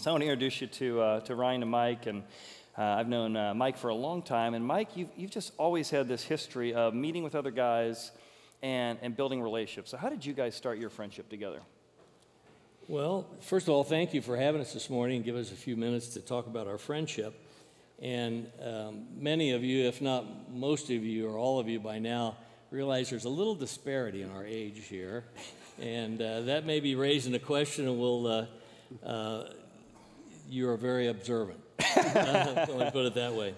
So I want to introduce you to, uh, to Ryan and Mike. And uh, I've known uh, Mike for a long time. And Mike, you've, you've just always had this history of meeting with other guys and, and building relationships. So, how did you guys start your friendship together? Well, first of all, thank you for having us this morning and give us a few minutes to talk about our friendship. And um, many of you, if not most of you or all of you by now, realize there's a little disparity in our age here. And uh, that may be raising a question, and we'll, uh, uh, you are very observant. Let me put it that way.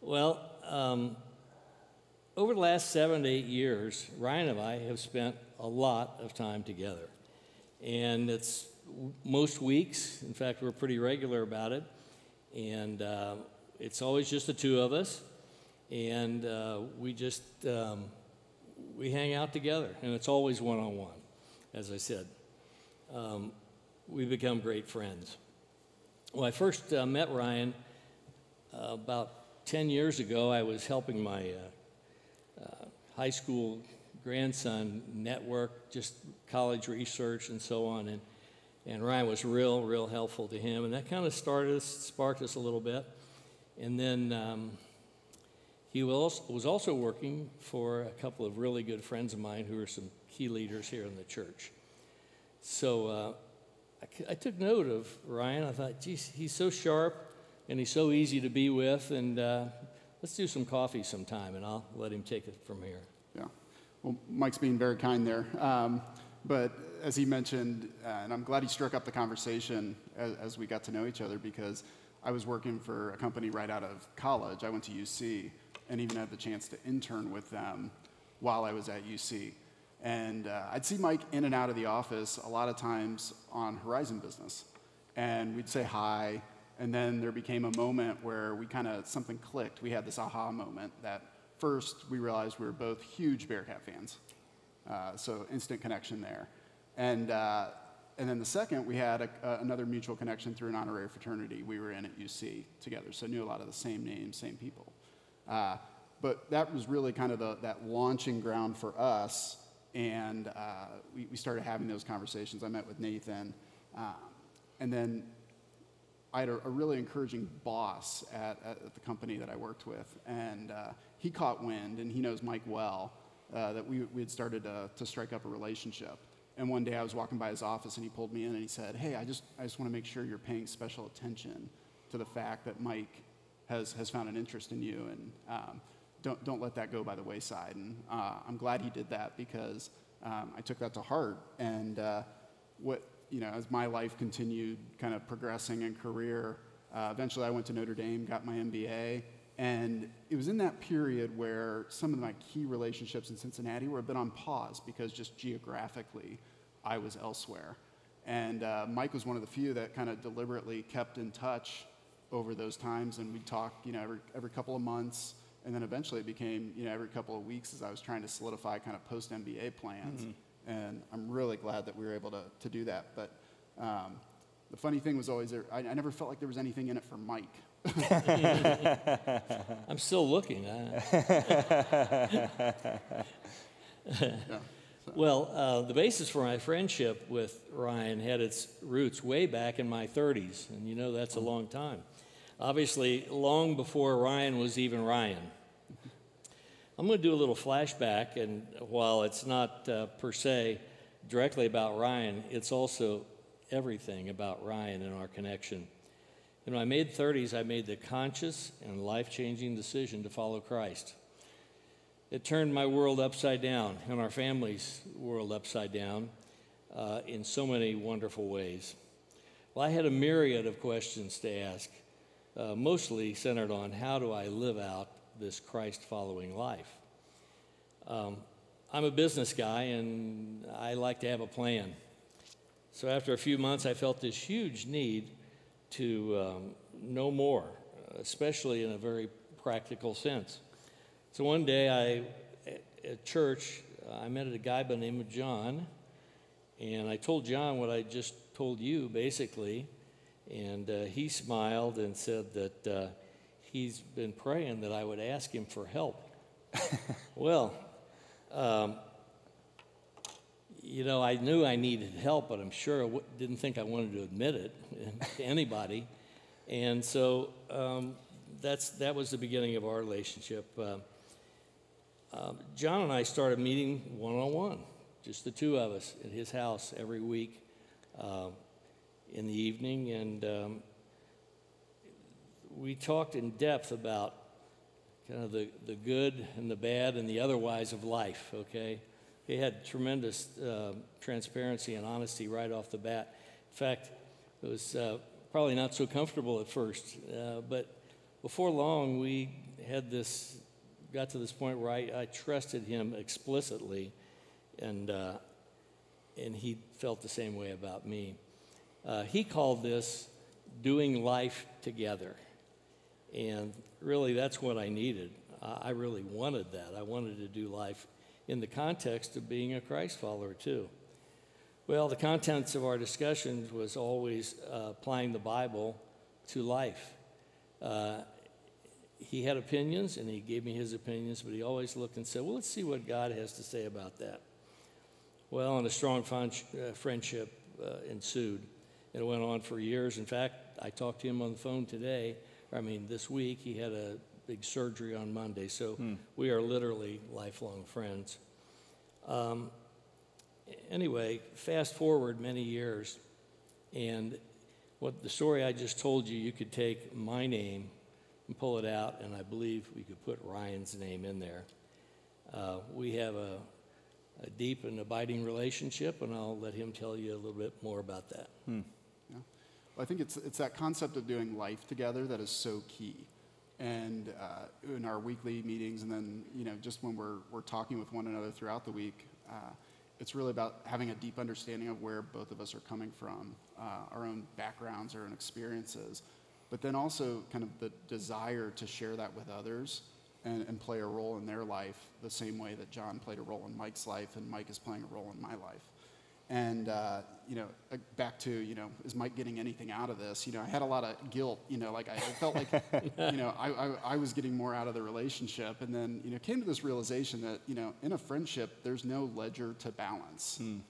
Well, um, over the last seven to eight years, Ryan and I have spent a lot of time together. And it's most weeks, in fact, we're pretty regular about it. And uh, it's always just the two of us. And uh, we just, um, we hang out together. And it's always one on one, as I said. Um, we become great friends. When I first uh, met Ryan uh, about 10 years ago, I was helping my uh, uh, high school grandson network, just college research and so on. And, and Ryan was real, real helpful to him. And that kind of started us, sparked us a little bit. And then um, he was, was also working for a couple of really good friends of mine who are some key leaders here in the church. So uh, I, I, took note of Ryan. I thought, geez, he's so sharp and he's so easy to be with. And uh, let's do some coffee sometime, and I'll let him take it from here. Yeah. Well, Mike's being very kind there. Um, but as he mentioned, uh, and I'm glad he struck up the conversation as, as, we got to know each other because I was working for a company right out of college. I went to UC and even had the chance to intern with them while I was at UC. And uh, I'd see Mike in and out of the office a lot of times on Horizon Business. And we'd say hi, and then there became a moment where we kind of, something clicked. We had this aha moment that first we realized we were both huge Bearcat fans. Uh, so instant connection there. And, uh, and then the second, we had a, another mutual connection through an honorary fraternity. We were in at UC together, so knew a lot of the same names, same people. Uh, but that was really kind of the, that launching ground for us and uh, we, we, started having those conversations. I met with Nathan, um, and then I had a, a really encouraging boss at, at, the company that I worked with, and uh, he caught wind, and he knows Mike well, uh, that we, we had started to, to strike up a relationship. And one day I was walking by his office, and he pulled me in, and he said, "Hey, I just I just want to make sure you're paying special attention to the fact that Mike has has found an interest in you, and um, don't, don't let that go by the wayside. And uh, I'm glad he did that because um, I took that to heart. And uh, what, you know, as my life continued kind of progressing in career, uh, eventually I went to Notre Dame, got my MBA. And it was in that period where some of my key relationships in Cincinnati were a bit on pause because just geographically I was elsewhere. And uh, Mike was one of the few that kind of deliberately kept in touch over those times. And we'd talk, you know, every, every couple of months. And then eventually it became, you know, every couple of weeks as I was trying to solidify kind of post MBA plans. Mm-hmm. And I'm really glad that we were able to, to do that. But um, the funny thing was always there, I, I, never felt like there was anything in it for Mike. I'm still looking. yeah, Well, uh, the basis for my friendship with Ryan had its roots way back in my 30s, and you know that's a mm. long time obviously long before Ryan was even Ryan. I'm going to do a little flashback, and while it's not uh, per se directly about Ryan, it's also everything about Ryan and our connection. In my mid 30s, I made the conscious and life changing decision to follow Christ. It turned my world upside down and our family's world upside down uh, in so many wonderful ways. Well, I had a myriad of questions to ask uh, mostly centered on how do I live out this Christ following life. Um, I'm a business guy and I like to have a plan. So after a few months, I felt this huge need to um, know more, especially in a very practical sense. So one day, I at church, I met a guy by the name of John, and I told John what I just told you, basically. And uh, he smiled and said that uh, he's been praying that I would ask him for help. well, um, you know, I knew I needed help, but I'm sure I w- didn't think I wanted to admit it to anybody. And so um, that's, that was the beginning of our relationship. Uh, uh, John and I started meeting one on one, just the two of us at his house every week uh, in the evening. And um, we talked in depth about kind of the, the good and the bad and the otherwise of life, okay? He had tremendous uh, transparency and honesty right off the bat. In fact, it was uh, probably not so comfortable at first, uh, but before long, we had this, got to this point where I, I trusted him explicitly, and, uh, and he felt the same way about me. Uh, he called this doing life together. And really, that's what I needed. I really wanted that. I wanted to do life in the context of being a Christ follower, too. Well, the contents of our discussions was always uh, applying the Bible to life. Uh, he had opinions, and he gave me his opinions, but he always looked and said, Well, let's see what God has to say about that. Well, and a strong uh, friendship uh, ensued. It went on for years. In fact, I talked to him on the phone today I mean, this week he had a big surgery on Monday, so hmm. we are literally lifelong friends. Um, anyway, fast forward many years, and what the story I just told you, you could take my name and pull it out, and I believe we could put Ryan's name in there. Uh, we have a, a, deep and abiding relationship, and I'll let him tell you a little bit more about that. Hmm. I think it's, it's that concept of doing life together that is so key. And uh, in our weekly meetings, and then you know, just when we're, we're talking with one another throughout the week, uh, it's really about having a deep understanding of where both of us are coming from, uh, our own backgrounds, our own experiences, but then also kind of the desire to share that with others and, and play a role in their life the same way that John played a role in Mike's life and Mike is playing a role in my life. And, uh, you know, uh, back to, you know, is Mike getting anything out of this? You know, I had a lot of guilt, you know, like I, felt like, you know, I, I, I, was getting more out of the relationship. And then, you know, came to this realization that, you know, in a friendship, there's no ledger to balance. Hmm.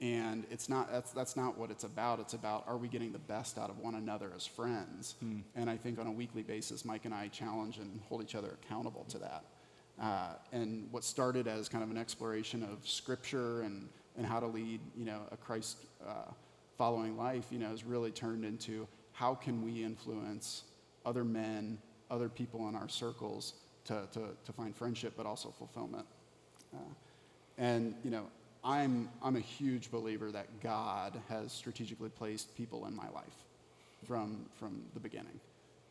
And it's not, that's, that's not what it's about. It's about, are we getting the best out of one another as friends? Hmm. And I think on a weekly basis, Mike and I challenge and hold each other accountable to that. Uh, and what started as kind of an exploration of scripture and and how to lead, you know, a Christ uh, following life, you know, has really turned into how can we influence other men, other people in our circles to, to, to find friendship, but also fulfillment. Uh, and, you know, I'm, I'm a huge believer that God has strategically placed people in my life from, from the beginning.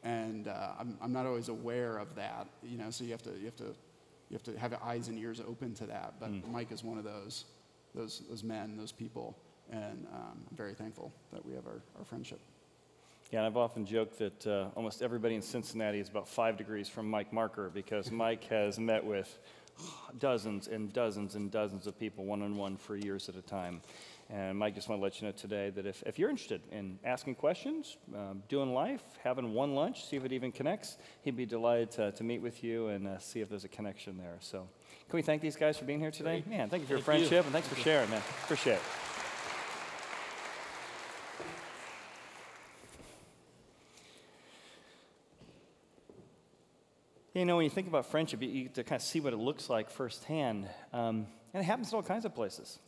And uh, I'm, I'm not always aware of that, you know, so you have to, you have to, you have to have eyes and ears open to that. But mm. Mike is one of those those, those men, those people, and um, I'm very thankful that we have our, our friendship. Yeah, and I've often joked that uh, almost everybody in Cincinnati is about five degrees from Mike Marker because Mike has met with dozens and dozens and dozens of people one on one for years at a time. And Mike just want to let you know today that if, if you're interested in asking questions, um, doing life, having one lunch, see if it even connects, he'd be delighted to, to meet with you and uh, see if there's a connection there. So can we thank these guys for being here today? Great. Man, thank you for your friendship you. and thanks for sharing, man. Appreciate it. You know, when you think about friendship, you get to kind of see what it looks like firsthand. Um, and it happens at all kinds of places.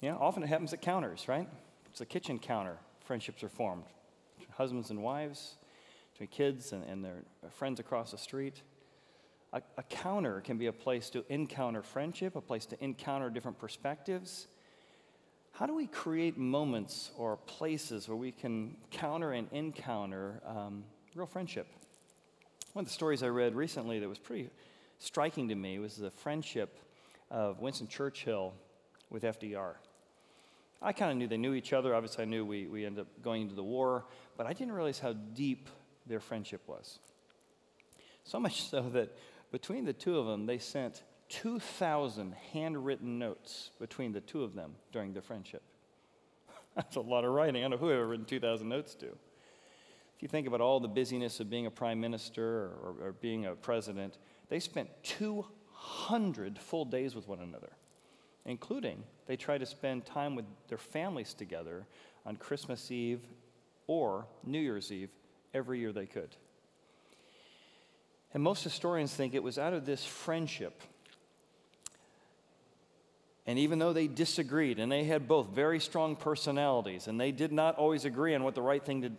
You know, often it happens at counters, right? It's a kitchen counter. Friendships are formed. Husbands and wives, between kids and, and their friends across the street. A, a counter can be a place to encounter friendship, a place to encounter different perspectives. How do we create moments or places where we can counter and encounter um, real friendship? One of the stories I read recently that was pretty striking to me was the friendship of Winston Churchill with FDR. I kind of knew they knew each other. Obviously, I knew we, we ended up going into the war, but I didn't realize how deep their friendship was. So much so that between the two of them, they sent 2,000 handwritten notes between the two of them during their friendship. That's a lot of writing. I don't know who ever written 2,000 notes to. If you think about all the busyness of being a prime minister or, or being a president, they spent 200 full days with one another. including they try to spend time with their families together on Christmas Eve or New Year's Eve every year they could. And most historians think it was out of this friendship. And even though they disagreed and they had both very strong personalities and they did not always agree on what the right thing to,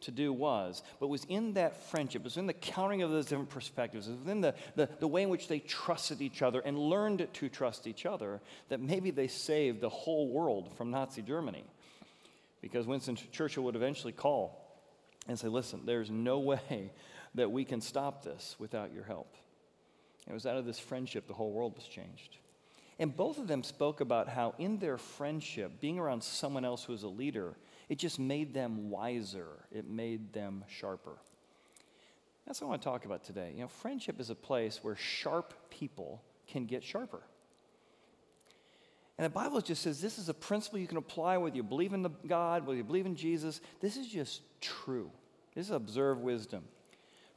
to do was, but it was in that friendship, it was in the counting of those different perspectives, it was in the, the, the way in which they trusted each other and learned to trust each other that maybe they saved the whole world from Nazi Germany. Because Winston Churchill would eventually call and say, Listen, there's no way that we can stop this without your help. it was out of this friendship the whole world was changed. And both of them spoke about how, in their friendship, being around someone else who was a leader, it just made them wiser, it made them sharper. That's what I want to talk about today. You know, friendship is a place where sharp people can get sharper. And the Bible just says this is a principle you can apply whether you believe in the God, whether you believe in Jesus. This is just true. This is observed wisdom.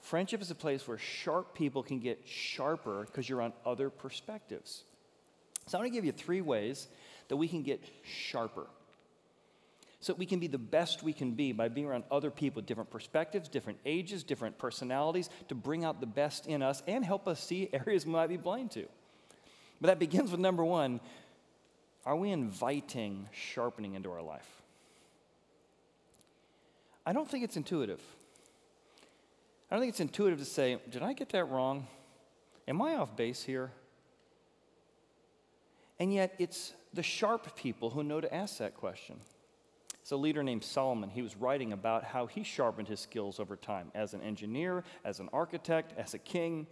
Friendship is a place where sharp people can get sharper because you're on other perspectives. So I want to give you three ways that we can get sharper. So we can be the best we can be by being around other people, with different perspectives, different ages, different personalities, to bring out the best in us and help us see areas we might be blind to. But that begins with number one are we inviting sharpening into our life? I don't think it's intuitive. I don't think it's intuitive to say, Did I get that wrong? Am I off base here? And yet, it's the sharp people who know to ask that question. It's a leader named Solomon. He was writing about how he sharpened his skills over time as an engineer, as an architect, as a king.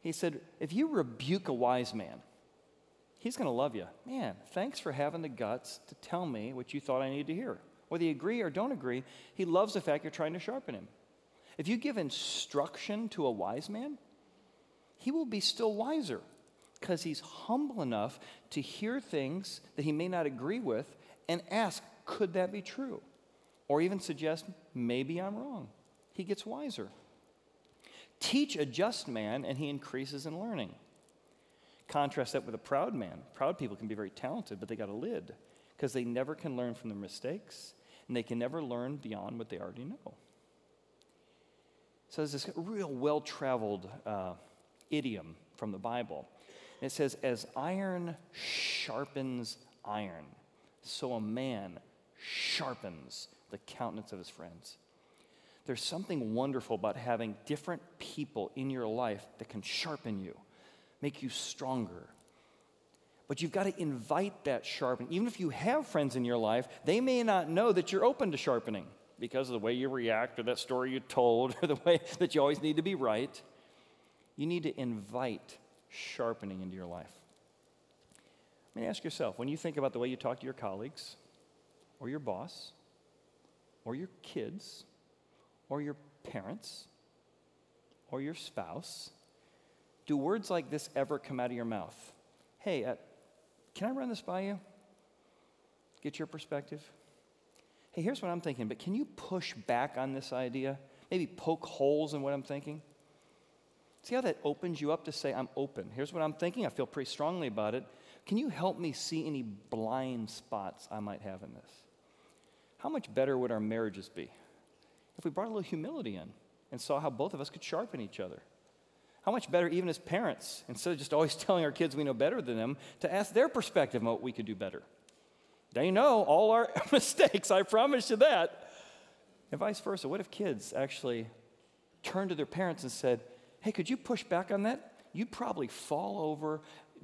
He said, If you rebuke a wise man, he's going to love you. Man, thanks for having the guts to tell me what you thought I needed to hear. Whether you agree or don't agree, he loves the fact you're trying to sharpen him. If you give instruction to a wise man, he will be still wiser because he's humble enough to hear things that he may not agree with and ask, could that be true? Or even suggest, maybe I'm wrong. He gets wiser. Teach a just man, and he increases in learning. Contrast that with a proud man. Proud people can be very talented, but they got a lid because they never can learn from their mistakes and they can never learn beyond what they already know. So there's this real well traveled uh, idiom from the Bible it says, As iron sharpens iron, so a man sharpens the countenance of his friends. There's something wonderful about having different people in your life that can sharpen you, make you stronger. But you've got to invite that sharpening. Even if you have friends in your life, they may not know that you're open to sharpening because of the way you react or that story you told or the way that you always need to be right. You need to invite sharpening into your life. I mean, ask yourself when you think about the way you talk to your colleagues, or your boss, or your kids, or your parents, or your spouse, do words like this ever come out of your mouth? Hey, uh, can I run this by you? Get your perspective? Hey, here's what I'm thinking, but can you push back on this idea? Maybe poke holes in what I'm thinking? See how that opens you up to say, I'm open. Here's what I'm thinking. I feel pretty strongly about it. Can you help me see any blind spots I might have in this? How much better would our marriages be if we brought a little humility in and saw how both of us could sharpen each other? How much better, even as parents, instead of just always telling our kids we know better than them, to ask their perspective on what we could do better? They know all our mistakes, I promise you that. And vice versa. What if kids actually turned to their parents and said, hey, could you push back on that? You'd probably fall over,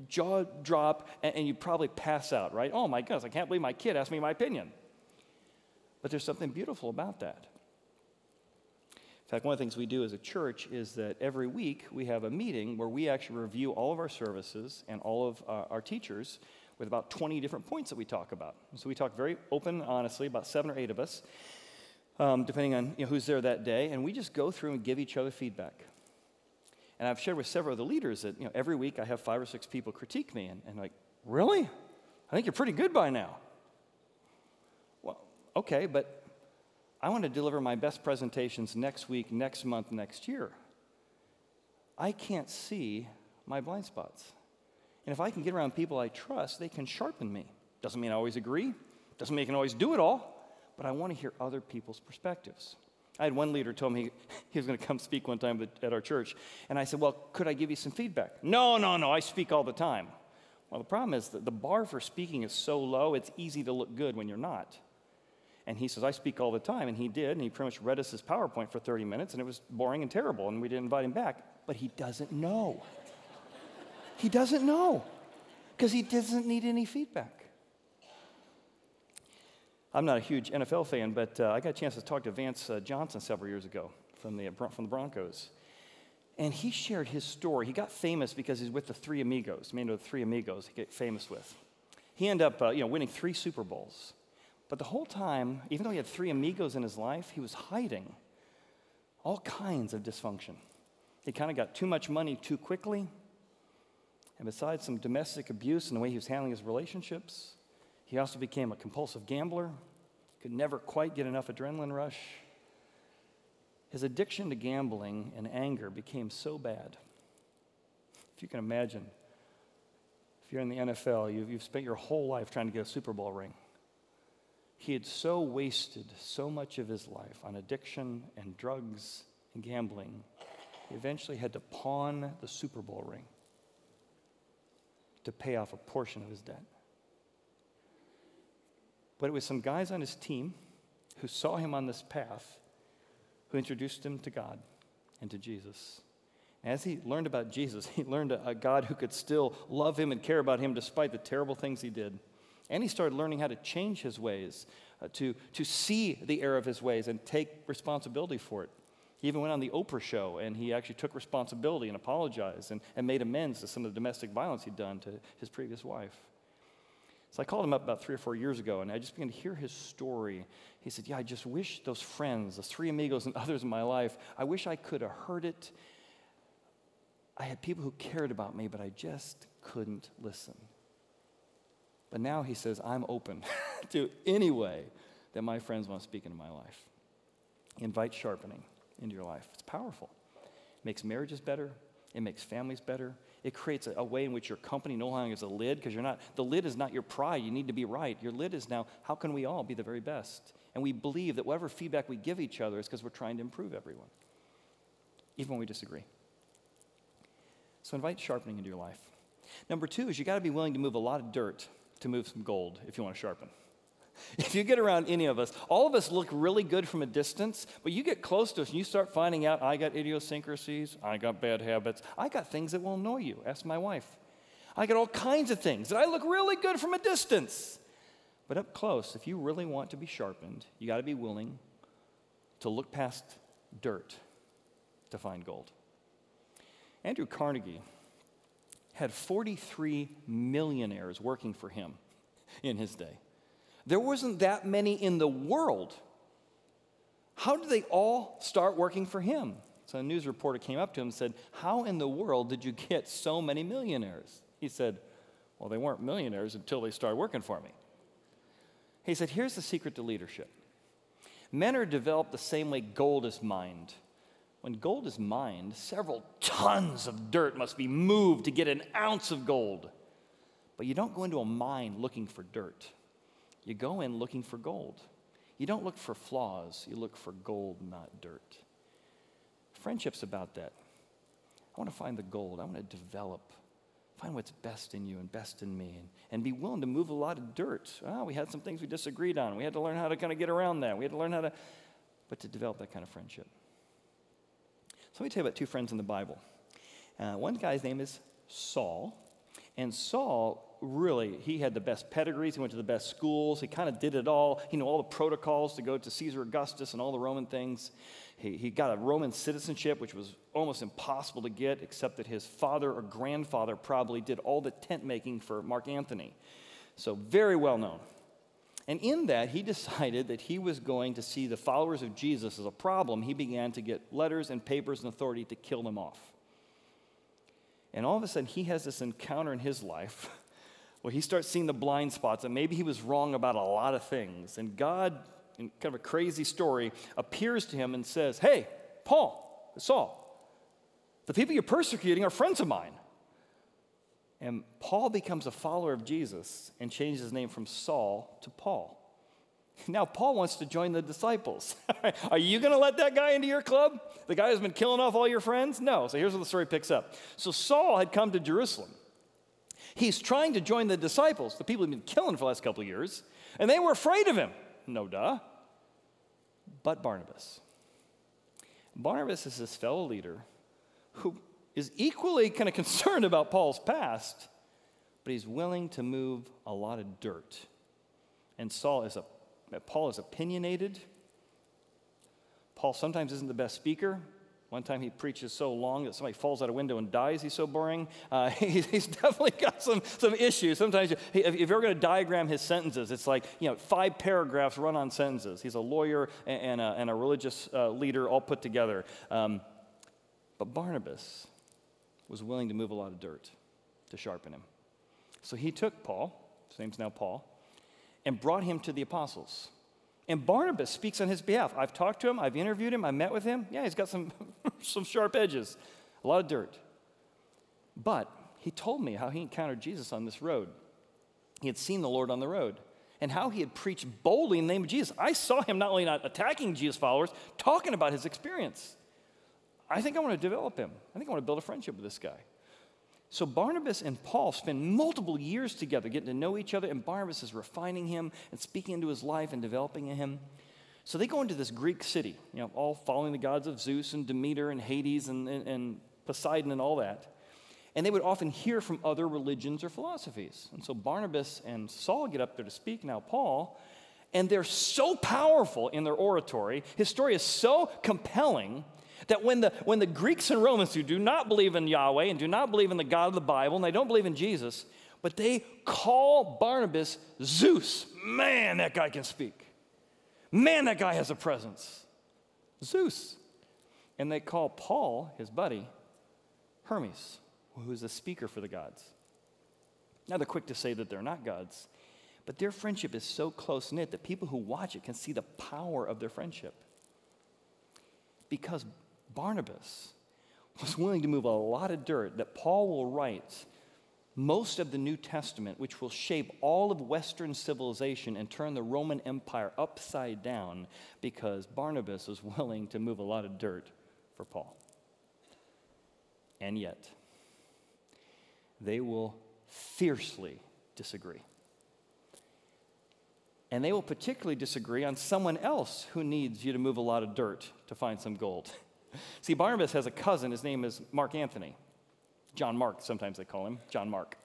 jaw drop, and, and you'd probably pass out, right? Oh my goodness, I can't believe my kid asked me my opinion. But there's something beautiful about that. In fact, one of the things we do as a church is that every week we have a meeting where we actually review all of our services and all of uh, our teachers with about 20 different points that we talk about. So we talk very open, honestly, about seven or eight of us, um, depending on you know, who's there that day, and we just go through and give each other feedback. And I've shared with several of the leaders that, you know, every week I have five or six people critique me and, and like, really? I think you're pretty good by now. Well, okay, but I want to deliver my best presentations next week, next month, next year. I can't see my blind spots. And if I can get around people I trust, they can sharpen me. Doesn't mean I always agree, doesn't mean I can always do it all, but I want to hear other people's perspectives. I had one leader tell me he, he was going to come speak one time at our church. And I said, Well, could I give you some feedback? No, no, no, I speak all the time. Well, the problem is that the bar for speaking is so low, it's easy to look good when you're not. And he says, I speak all the time. And he did. And he pretty much read us his PowerPoint for 30 minutes, and it was boring and terrible. And we didn't invite him back. But he doesn't know. He doesn't know because he doesn't need any feedback. I'm not a huge NFL fan, but uh, I got a chance to talk to Vance uh, Johnson several years ago from the, from the Broncos. And he shared his story. He got famous because he's with the three amigos, made of the three amigos he got famous with. He ended up uh, you know, winning three Super Bowls. But the whole time, even though he had three amigos in his life, he was hiding all kinds of dysfunction. He kind of got too much money too quickly. And besides some domestic abuse and the way he was handling his relationships, he also became a compulsive gambler, could never quite get enough adrenaline rush. His addiction to gambling and anger became so bad. If you can imagine, if you're in the NFL, you've, you've spent your whole life trying to get a Super Bowl ring. He had so wasted so much of his life on addiction and drugs and gambling, he eventually had to pawn the Super Bowl ring to pay off a portion of his debt. But it was some guys on his team who saw him on this path who introduced him to God and to Jesus. As he learned about Jesus, he learned a, God who could still love him and care about him despite the terrible things he did. And he started learning how to change his ways, uh, to, to see the error of his ways and take responsibility for it. He even went on the Oprah show and he actually took responsibility and apologized and, and made amends to some of the domestic violence he'd done to his previous wife. So I called him up about three or four years ago, and I just began to hear his story. He said, Yeah, I just wish those friends, those three amigos and others in my life, I wish I could have heard it. I had people who cared about me, but I just couldn't listen. But now he says, I'm open to any way that my friends want to speak into my life. Invite sharpening into your life. It's powerful. It makes marriages better, it makes families better, it creates a, a way in which your company no longer is a lid because you're not, the lid is not your pride. You need to be right. Your lid is now, how can we all be the very best? And we believe that whatever feedback we give each other is because we're trying to improve everyone, even when we disagree. So invite sharpening into your life. Number two is you got to be willing to move a lot of dirt to move some gold if you want to sharpen. If you get around any of us, all of us look really good from a distance, but you get close to us and you start finding out I got idiosyncrasies, I got bad habits, I got things that will annoy you. Ask my wife. I got all kinds of things that I look really good from a distance. But up close, if you really want to be sharpened, you got to be willing to look past dirt to find gold. Andrew Carnegie had 43 millionaires working for him in his day. There wasn't that many in the world. How did they all start working for him? So a news reporter came up to him and said, How in the world did you get so many millionaires? He said, Well, they weren't millionaires until they started working for me. He said, Here's the secret to leadership men are developed the same way gold is mined. When gold is mined, several tons of dirt must be moved to get an ounce of gold. But you don't go into a mine looking for dirt. You go in looking for gold. You don't look for flaws, you look for gold, not dirt. Friendship's about that. I want to find the gold. I want to develop, find what's best in you and best in me, and, and be willing to move a lot of dirt. Oh, we had some things we disagreed on. We had to learn how to kind of get around that. We had to learn how to, but to develop that kind of friendship. So let me tell you about two friends in the Bible. Uh, one guy's name is Saul, and Saul really, he had the best pedigrees. He went to the best schools. He kind of did it all. He knew all the protocols to go to Caesar Augustus and all the Roman things. He, he got a Roman citizenship, which was almost impossible to get, except that his father or grandfather probably did all the tent making for Mark Antony. So, very well known. And in that, he decided that he was going to see the followers of Jesus as a problem. He began to get letters and papers and authority to kill them off. And all of a sudden, he has this encounter in his life well, he starts seeing the blind spots, and maybe he was wrong about a lot of things. And God, in kind of a crazy story, appears to him and says, Hey, Paul, Saul, the people you're persecuting are friends of mine. And Paul becomes a follower of Jesus and changes his name from Saul to Paul. Now, Paul wants to join the disciples. Are you going to let that guy into your club? The guy who's been killing off all your friends? No. So here's where the story picks up. So Saul had come to Jerusalem. He's trying to join the disciples, the people he'd been killing for the last couple of years, and they were afraid of him. No duh. But Barnabas. Barnabas is this fellow leader who is equally kind of concerned about Paul's past, but he's willing to move a lot of dirt. And Saul is a Paul is opinionated. Paul sometimes isn't the best speaker. One time he preaches so long that somebody falls out a window and dies. He's so boring. Uh, he's definitely got some, some issues. Sometimes, if you're going to diagram his sentences, it's like, you know, five paragraphs run on sentences. He's a lawyer and, and, a, and a, religious uh, leader all put together. Um, but Barnabas was willing to move a lot of dirt to sharpen him. So he took Paul, his name's now Paul, and brought him to the apostles. And Barnabas speaks on his behalf. I've talked to him, I've interviewed him, I met with him. Yeah, he's got some, some sharp edges, a lot of dirt. But he told me how he encountered Jesus on this road. He had seen the Lord on the road and how he had preached boldly in the name of Jesus. I saw him not only not attacking Jesus' followers, talking about his experience. I think I want to develop him. I think I want to build a friendship with this guy. So Barnabas and Paul spend multiple years together getting to know each other, and Barnabas is refining him and speaking into his life and developing him. So they go into this Greek city, you know, all following the gods of Zeus and Demeter and Hades and, and, and Poseidon and all that. And they would often hear from other religions or philosophies. And so Barnabas and Saul get up there to speak, now Paul, and they're so powerful in their oratory. His story is so compelling that when the, when the Greeks and Romans who do not believe in Yahweh and do not believe in the God of the Bible and they don't believe in Jesus, but they call Barnabas Zeus. Man, that guy can speak. Man, that guy has a presence. Zeus. And they call Paul, his buddy, Hermes, who's a speaker for the gods. Now they're quick to say that they're not gods, but their friendship is so close knit that people who watch it can see the power of their friendship. Because Barnabas was willing to move a lot of dirt that Paul will write most of the New Testament, which will shape all of Western civilization and turn the Roman Empire upside down because Barnabas was willing to move a lot of dirt for Paul. And yet, they will fiercely disagree. And they will particularly disagree on someone else who needs you to move a lot of dirt to find some gold. See, Barnabas has a cousin. His name is Mark Anthony. John Mark, sometimes they call him John Mark.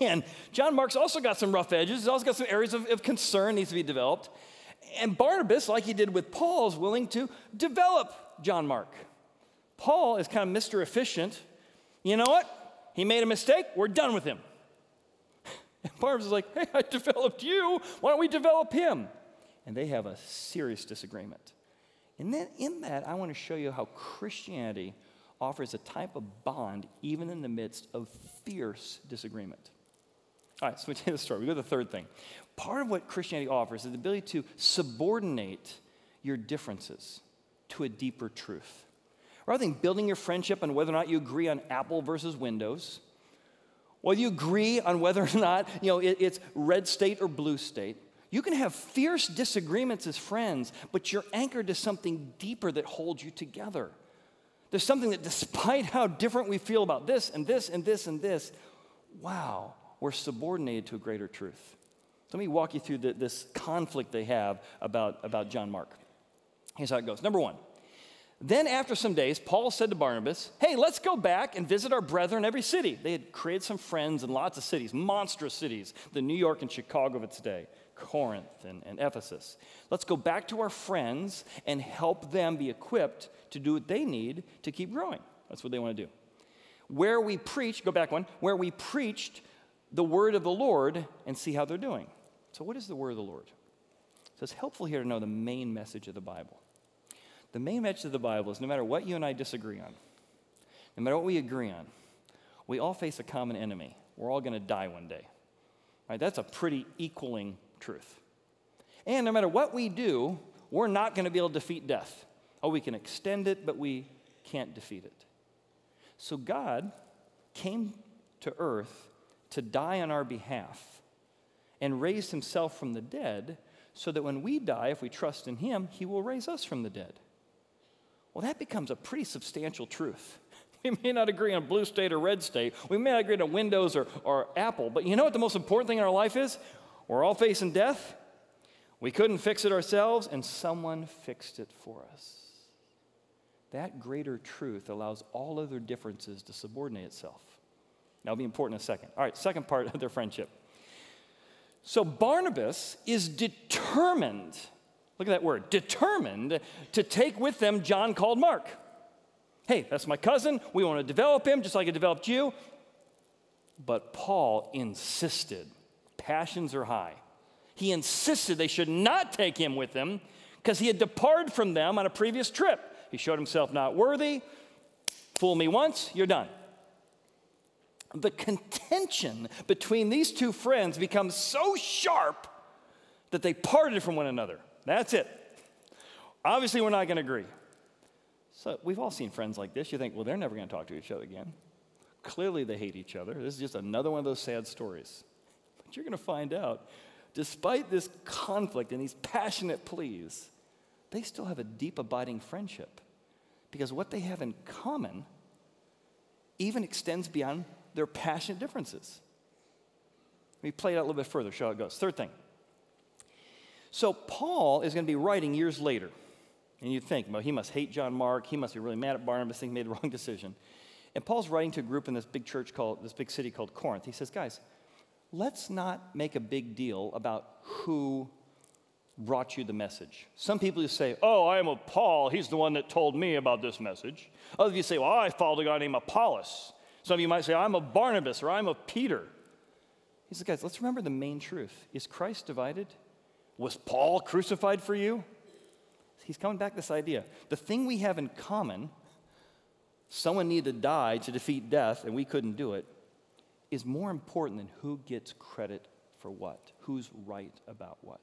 And John Mark's also got some rough edges. He's also got some areas of, of concern needs to be developed. And Barnabas, like he did with Paul, is willing to develop John Mark. Paul is kind of Mr. Efficient. You know what? He made a mistake. We're done with him. And Barnabas is like, hey, I developed you. Why don't we develop him? And they have a serious disagreement. And then in that, I want to show you how Christianity offers a type of bond even in the midst of fierce disagreement. All right, so we take the story. We go to the third thing. Part of what Christianity offers is the ability to subordinate your differences to a deeper truth. Rather than building your friendship on whether or not you agree on Apple versus Windows, whether you agree on whether or not you know, it, it's red state or blue state, you can have fierce disagreements as friends, but you're anchored to something deeper that holds you together. There's something that, despite how different we feel about this and this and this and this, wow, we're subordinated to a greater truth. So let me walk you through the, this conflict they have about, about John Mark. Here's how it goes. Number one, then after some days, Paul said to Barnabas, Hey, let's go back and visit our brethren in every city. They had created some friends in lots of cities, monstrous cities, the New York and Chicago of its day. Corinth and, and Ephesus. Let's go back to our friends and help them be equipped to do what they need to keep growing. That's what they want to do. Where we preach, go back one, where we preached the word of the Lord and see how they're doing. So, what is the word of the Lord? So, it's helpful here to know the main message of the Bible. The main message of the Bible is no matter what you and I disagree on, no matter what we agree on, we all face a common enemy. We're all going to die one day. Right? That's a pretty equaling truth. And no matter what we do, we're not going to be able to defeat death. Oh, we can extend it, but we can't defeat it. So God came to earth to die on our behalf and raised himself from the dead so that when we die, if we trust in him, he will raise us from the dead. Well, that becomes a pretty substantial truth. We may not agree on blue state or red state. We may not agree on Windows or, or Apple. But you know what the most important thing in our life is? We're all facing death. We couldn't fix it ourselves, and someone fixed it for us. That greater truth allows all other differences to subordinate itself. That'll be important in a second. All right, second part of their friendship. So Barnabas is determined, look at that word, determined to take with them John called Mark. Hey, that's my cousin. We want to develop him just like I developed you. But Paul insisted, passions are high. He insisted they should not take him with them because he had departed from them on a previous trip. He showed himself not worthy. Fool me once, you're done. The contention between these two friends becomes so sharp that they parted from one another. That's it. Obviously, we're not going to agree. So we've all seen friends like this. You think, well, they're never going to talk to each other again. Clearly, they hate each other. This is just another one of those sad stories. But you're going to find out, despite this conflict and these passionate pleas, they still have a deep, abiding friendship because what they have in common even extends beyond their passionate differences. Let me play it out a little bit further, show how it goes. Third thing. So, Paul is going to be writing years later. And you'd think, well, he must hate John Mark. He must be really mad at Barnabas, think he made the wrong decision. And Paul's writing to a group in this big church called, this big city called Corinth. He says, guys, let's not make a big deal about who brought you the message. Some people you say, Oh, I am a Paul. He's the one that told me about this message. Others of you say, Well, I followed a guy named Apollos. Some of you might say, I'm a Barnabas or I'm a Peter. He says, Guys, let's remember the main truth. Is Christ divided? Was Paul crucified for you? He's coming back to this idea. The thing we have in common, someone needed to die to defeat death and we couldn't do it, is more important than who gets credit for what, who's right about what.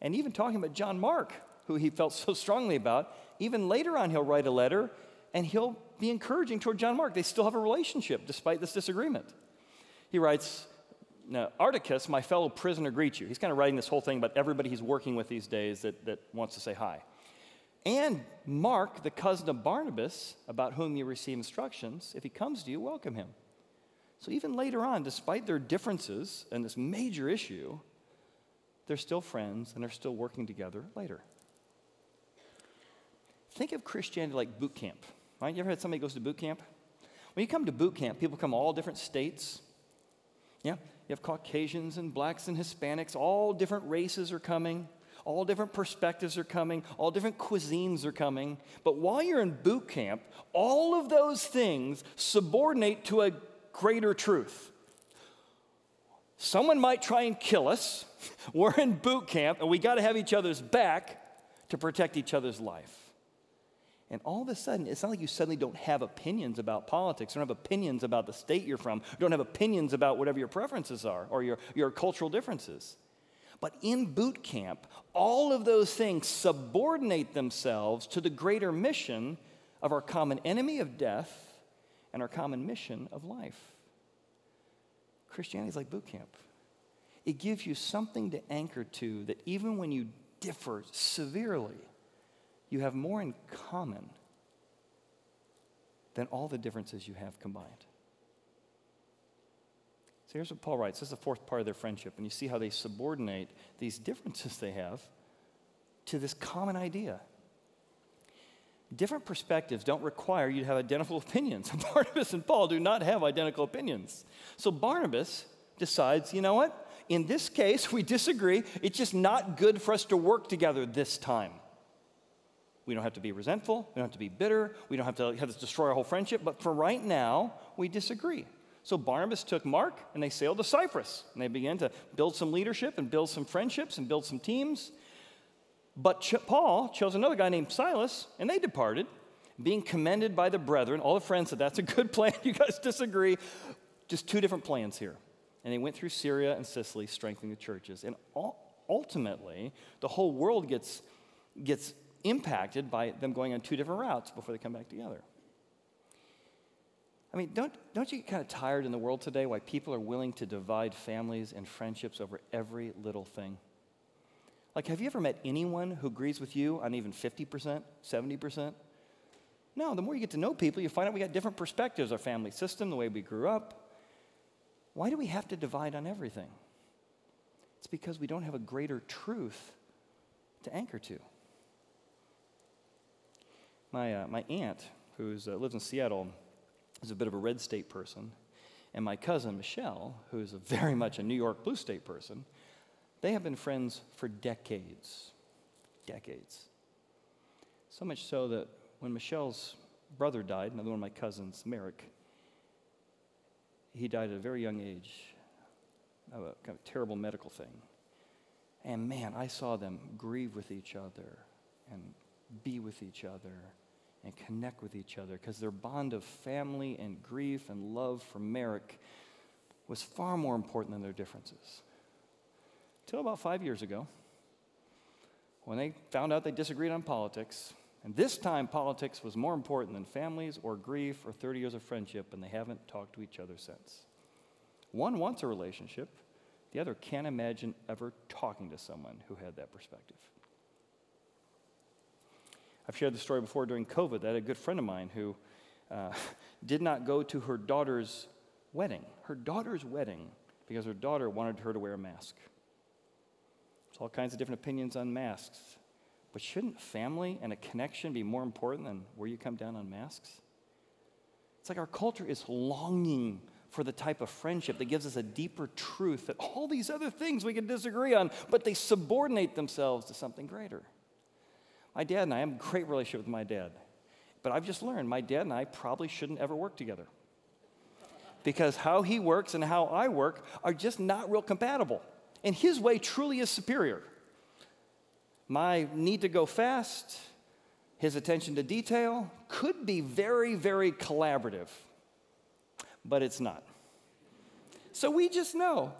And even talking about John Mark, who he felt so strongly about, even later on he'll write a letter and he'll be encouraging toward John Mark. They still have a relationship despite this disagreement. He writes, now, Aristarchus, my fellow prisoner, greets you. He's kind of writing this whole thing about everybody he's working with these days that, that wants to say hi. And Mark, the cousin of Barnabas, about whom you receive instructions, if he comes to you, welcome him. So even later on, despite their differences and this major issue, they're still friends and they're still working together later. Think of Christianity like boot camp. Right? You ever had somebody goes to boot camp? When you come to boot camp, people come all different states. Yeah, you have Caucasians and blacks and Hispanics, all different races are coming, all different perspectives are coming, all different cuisines are coming. But while you're in boot camp, all of those things subordinate to a greater truth. Someone might try and kill us. We're in boot camp, and we got to have each other's back to protect each other's life. And all of a sudden, it's not like you suddenly don't have opinions about politics, don't have opinions about the state you're from, don't have opinions about whatever your preferences are or your, your cultural differences. But in boot camp, all of those things subordinate themselves to the greater mission of our common enemy of death and our common mission of life. Christianity is like boot camp. It gives you something to anchor to that even when you differ severely, you have more in common than all the differences you have combined. So here's what Paul writes. This is the fourth part of their friendship. And you see how they subordinate these differences they have to this common idea. Different perspectives don't require you to have identical opinions. Barnabas and Paul do not have identical opinions. So Barnabas decides, you know what? In this case, we disagree. It's just not good for us to work together this time. We don't have to be resentful. We don't have to be bitter. We don't have to, have to destroy our whole friendship. But for right now, we disagree. So Barnabas took Mark and they sailed to Cyprus. And they began to build some leadership and build some friendships and build some teams. But Ch- Paul chose another guy named Silas and they departed, being commended by the brethren. All the friends said, That's a good plan. You guys disagree. Just two different plans here. And they went through Syria and Cilicia, strengthening the churches. And ultimately, the whole world gets, gets impacted by them going on two different routes before they come back together. I mean, don't, don't you get kind of tired in the world today why people are willing to divide families and friendships over every little thing? Like, have you ever met anyone who agrees with you on even 50%, 70%? No, the more you get to know people, you find out we got different perspectives our family system, the way we grew up. Why do we have to divide on everything? It's because we don't have a greater truth to anchor to. My, uh, my aunt, who uh, lives in Seattle, is a bit of a red state person. And my cousin, Michelle, who is a very much a New York blue state person, they have been friends for decades. Decades. So much so that when Michelle's brother died, another one of my cousins, Merrick, he died at a very young age of a kind of terrible medical thing. And man, I saw them grieve with each other and be with each other and connect with each other because their bond of family and grief and love for Merrick was far more important than their differences. Until about five years ago, when they found out they disagreed on politics, and this time politics was more important than families or grief or 30 years of friendship, and they haven't talked to each other since. One wants a relationship, the other can't imagine ever talking to someone who had that perspective. I've shared the story before during COVID. I had a good friend of mine who uh, did not go to her daughter's wedding, her daughter's wedding, because her daughter wanted her to wear a mask. There's all kinds of different opinions on masks. But shouldn't family and a connection be more important than where you come down on masks? It's like our culture is longing for the type of friendship that gives us a deeper truth that all these other things we can disagree on, but they subordinate themselves to something greater. My dad and I have a great relationship with my dad. But I've just learned my dad and I probably shouldn't ever work together. Because how he works and how I work are just not real compatible. And his way truly is superior. My need to go fast, his attention to detail could be very, very collaborative, but it's not. So we just know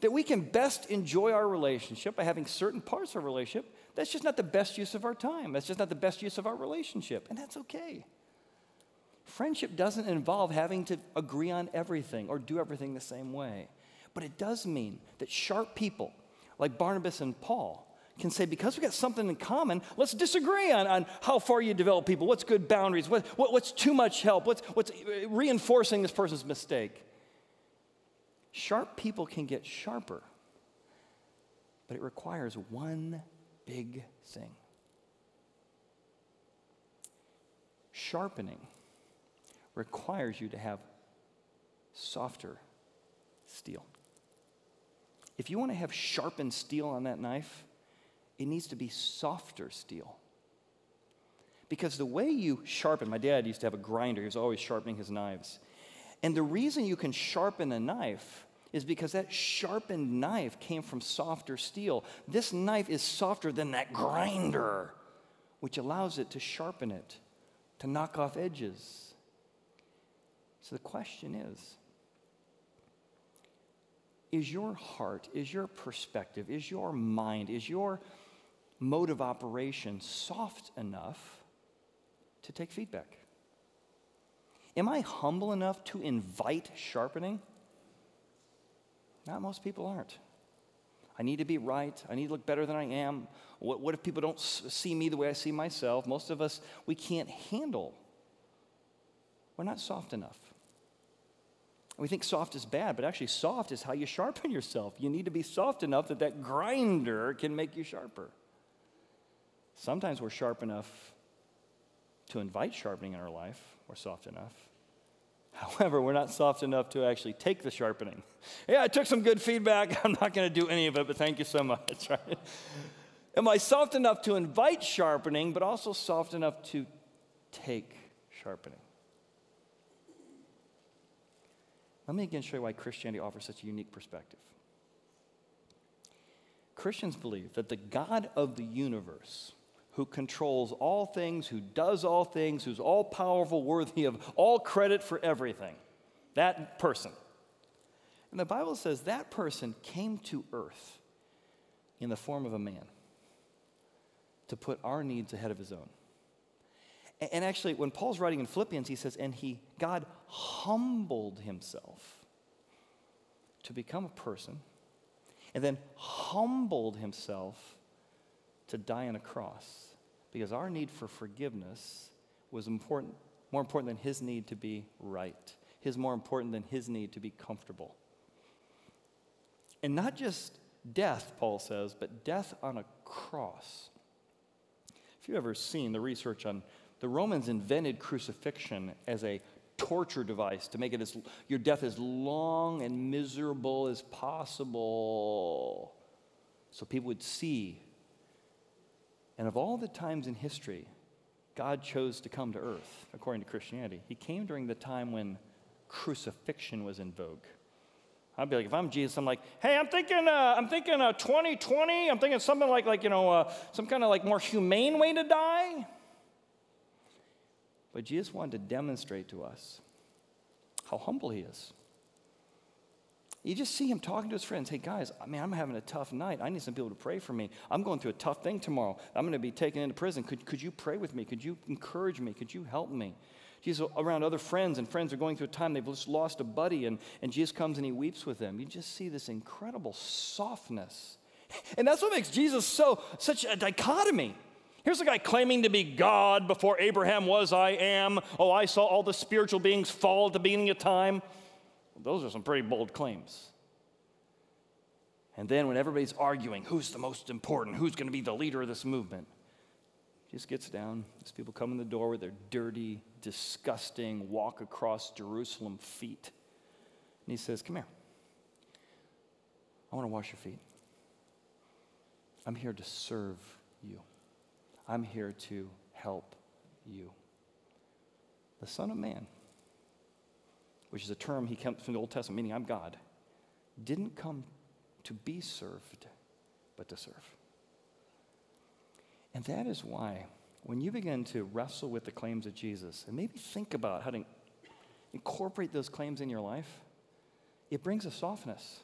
that we can best enjoy our relationship by having certain parts of our relationship that's just not the best use of our time. That's just not the best use of our relationship, and that's okay. Friendship doesn't involve having to agree on everything or do everything the same way. But it does mean that sharp people like Barnabas and Paul can say, because we've got something in common, let's disagree on, on how far you develop people, what's good boundaries, what, what, what's too much help, what's, what's reinforcing this person's mistake. Sharp people can get sharper, but it requires one big thing. Sharpening requires you to have softer steel. If you want to have sharpened steel on that knife, it needs to be softer steel. Because the way you sharpen, my dad used to have a grinder, he was always sharpening his knives. And the reason you can sharpen a knife is because that sharpened knife came from softer steel. This knife is softer than that grinder, which allows it to sharpen it, to knock off edges. So the question is Is your heart, is your perspective, is your mind, is your mode of operation soft enough to take feedback? Am I humble enough to invite sharpening? Not most people aren't. I need to be right. I need to look better than I am. What, what if people don't see me the way I see myself? Most of us, we can't handle. We're not soft enough. We think soft is bad, but actually, soft is how you sharpen yourself. You need to be soft enough that that grinder can make you sharper. Sometimes we're sharp enough to invite sharpening in our life, we're soft enough. However, we're not soft enough to actually take the sharpening. Yeah, I took some good feedback. I'm not going to do any of it, but thank you so much, right? Am I soft enough to invite sharpening, but also soft enough to take sharpening? Let me again show you why Christianity offers such a unique perspective. Christians believe that the God of the universe who controls all things, who does all things, who's all powerful, worthy of all credit for everything. That person. And the Bible says that person came to earth in the form of a man to put our needs ahead of his own. And actually, when Paul's writing in Philippians, he says, and he, God humbled himself to become a person, and then humbled himself to die on a cross because our need for forgiveness was important, more important than his need to be right, his more important than his need to be comfortable. And not just death, Paul says, but death on a cross. If you've ever seen the research on the Romans invented crucifixion as a torture device to make it as your death as long and miserable as possible so people would see and of all the times in history God chose to come to earth, according to Christianity, he came during the time when crucifixion was in vogue. I'd be like, if I'm Jesus, I'm like, hey, I'm thinking, uh, I'm thinking uh, 2020. I'm thinking something like, like you know, uh, some kind of like more humane way to die. But Jesus wanted to demonstrate to us how humble he is. You just see him talking to his friends. Hey, guys, I mean, I'm having a tough night. I need some people to pray for me. I'm going through a tough thing tomorrow. I'm going to be taken into prison. Could, could you pray with me? Could you encourage me? Could you help me? Jesus around other friends, and friends are going through a time they've just lost a buddy, and, and Jesus comes and he weeps with them. You just see this incredible softness. And that's what makes Jesus so such a dichotomy. Here's a guy claiming to be God before Abraham was, I am. Oh, I saw all the spiritual beings fall at the beginning of time. Well, those are some pretty bold claims. And then when everybody's arguing, who's the most important? Who's going to be the leader of this movement? Jesus gets down. These people come in the door with their dirty, disgusting, walk across Jerusalem feet. And he says, Come here. I want to wash your feet. I'm here to serve you. I'm here to help you. The Son of Man, which is a term he comes from the Old Testament, meaning I'm God, didn't come to be served, but to serve. And that is why, when you begin to wrestle with the claims of Jesus and maybe think about how to incorporate those claims in your life, it brings a softness.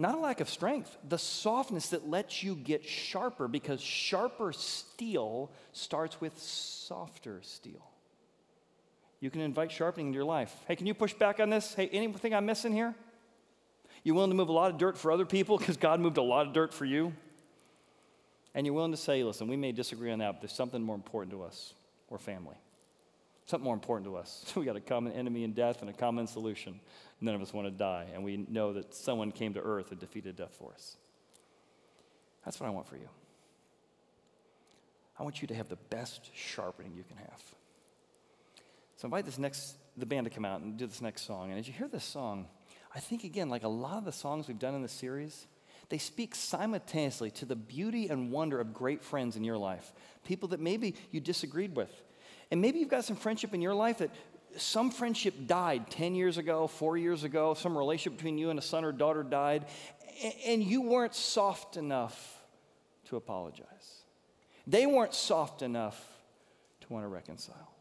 Not a lack of strength, the softness that lets you get sharper because sharper steel starts with softer steel. You can invite sharpening into your life. Hey, can you push back on this? Hey, anything I'm missing here? You willing to move a lot of dirt for other people because God moved a lot of dirt for you? And you're willing to say, listen, we may disagree on that, but there's something more important to us. We're family. Something more important to us. we got a common enemy in death and a common solution. None of us want to die, and we know that someone came to earth and defeated death for us. That's what I want for you. I want you to have the best sharpening you can have. So invite this next the band to come out and do this next song. And as you hear this song, I think again, like a lot of the songs we've done in this series, they speak simultaneously to the beauty and wonder of great friends in your life, people that maybe you disagreed with. And maybe you've got some friendship in your life that some friendship died 10 years ago, four years ago, some relationship between you and a son or daughter died, and you weren't soft enough to apologize. They weren't soft enough to want to reconcile.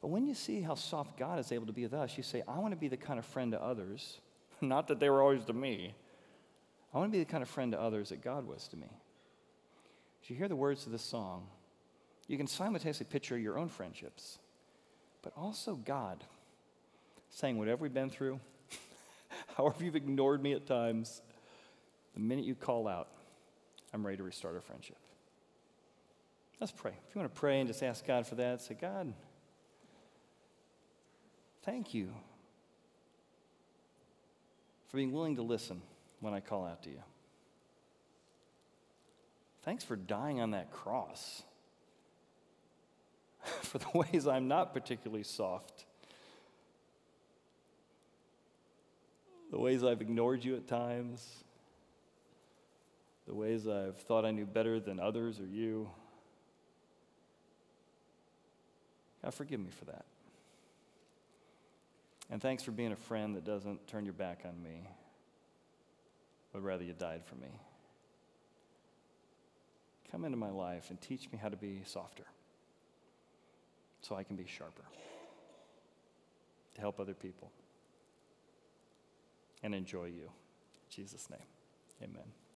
But when you see how soft God is able to be with us, you say, I want to be the kind of friend to others, not that they were always to me. I want to be the kind of friend to others that God was to me. As you hear the words of this song, you can simultaneously picture your own friendships, but also God saying, Whatever we've been through, however you've ignored me at times, the minute you call out, I'm ready to restart our friendship. Let's pray. If you want to pray and just ask God for that, say, God, thank you for being willing to listen when I call out to you. Thanks for dying on that cross. for the ways I'm not particularly soft. The ways I've ignored you at times. The ways I've thought I knew better than others or you. God, forgive me for that. And thanks for being a friend that doesn't turn your back on me, but rather you died for me. Come into my life and teach me how to be softer so I can be sharper to help other people and enjoy you. In Jesus' name, amen.